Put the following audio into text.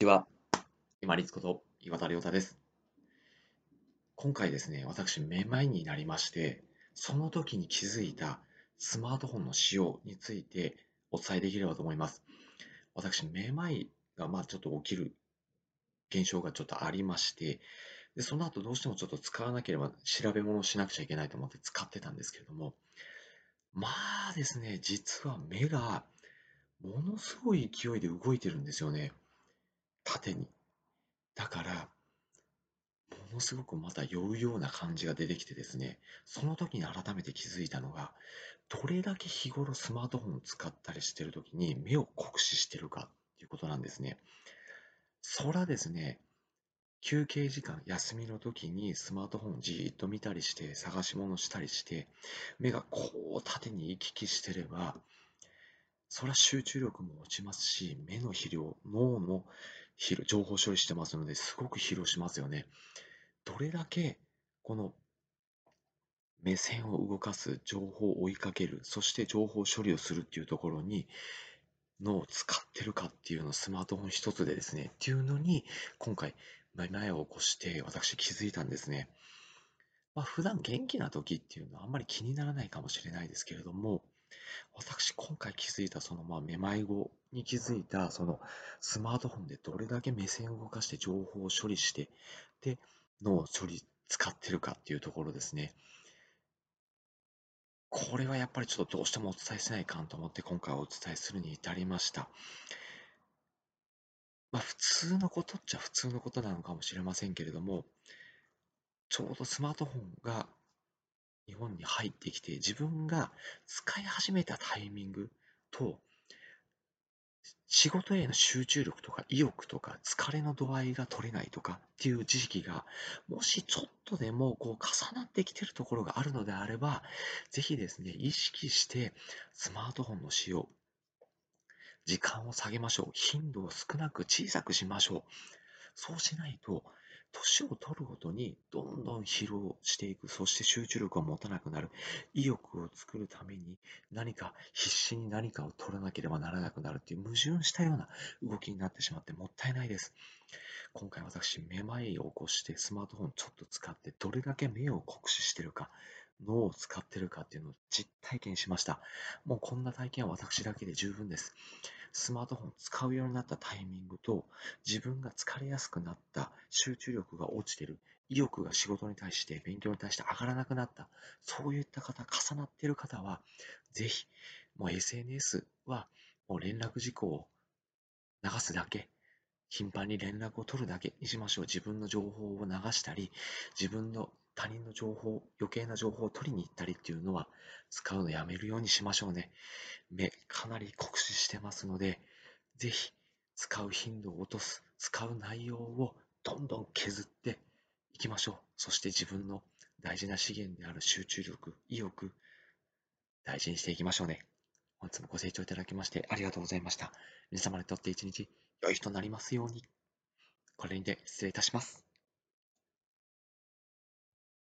ちは。今立こと岩田亮太です。今回ですね、私、めまいになりまして、その時に気づいたスマートフォンの使用についてお伝えできればと思います。私、めまいがまあちょっと起きる現象がちょっとありまして、でその後どうしてもちょっと使わなければ調べ物をしなくちゃいけないと思って使ってたんですけれども、まあですね、実は目がものすごい勢いで動いてるんですよね。縦に。だから、ものすごくまた酔うような感じが出てきてですね、その時に改めて気づいたのが、どれだけ日頃スマートフォンを使ったりしてる時に目を酷使してるかっていうことなんですね。そらですね、休憩時間、休みの時にスマートフォンをじーっと見たりして、探し物したりして、目がこう縦に行き来してれば、それは集中力も落ちますし、目の疲労、脳の、情報処理してますので、すごく疲労しますよね。どれだけこの目線を動かす、情報を追いかける、そして情報処理をするっていうところに脳を使ってるかっていうのをスマートフォン一つでですね、っていうのに今回、前を起こして私気づいたんですね。まあ、普段元気な時っていうのはあんまり気にならないかもしれないですけれども、私今回気づいたそのまあめまい後に気づいたそのスマートフォンでどれだけ目線を動かして情報を処理してで脳を処理使ってるかっていうところですね。これはやっぱりちょっとどうしてもお伝えしないかんと思って今回お伝えするに至りました。まあ普通のことっちゃ普通のことなのかもしれませんけれども、ちょうどスマートフォンが日本に入ってきて自分が使い始めたタイミングと仕事への集中力とか意欲とか疲れの度合いが取れないとかっていう時期がもしちょっとでもこう重なってきてるところがあるのであればぜひですね意識してスマートフォンの使用時間を下げましょう。頻度を少なく小さくしましょう。そうしないと年を取るごとにどんどん疲労していく、そして集中力を持たなくなる、意欲を作るために何か必死に何かを取らなければならなくなるっていう矛盾したような動きになってしまってもったいないです。今回私、めまいを起こしてスマートフォンちょっと使ってどれだけ目を酷使してるか、脳を使ってるかっていうのを実体験しました。もうこんな体験は私だけで十分です。スマートフォン使うようになったタイミングと自分が疲れやすくなった集中力が落ちてる意欲が仕事に対して勉強に対して上がらなくなったそういった方重なってる方はぜひもう SNS はもう連絡事項を流すだけ頻繁に連絡を取るだけにしましょう自分の情報を流したり自分の他人の情報余計な情報を取りに行ったりっていうのは使うのやめるようにしましょうね目かなり酷使してますので、ぜひ使う頻度を落とす、使う内容をどんどん削っていきましょう。そして自分の大事な資源である集中力、意欲、大事にしていきましょうね。本日もご清聴いただきましてありがとうございました。皆様にとって一日良い日となりますように。これにて失礼いたします。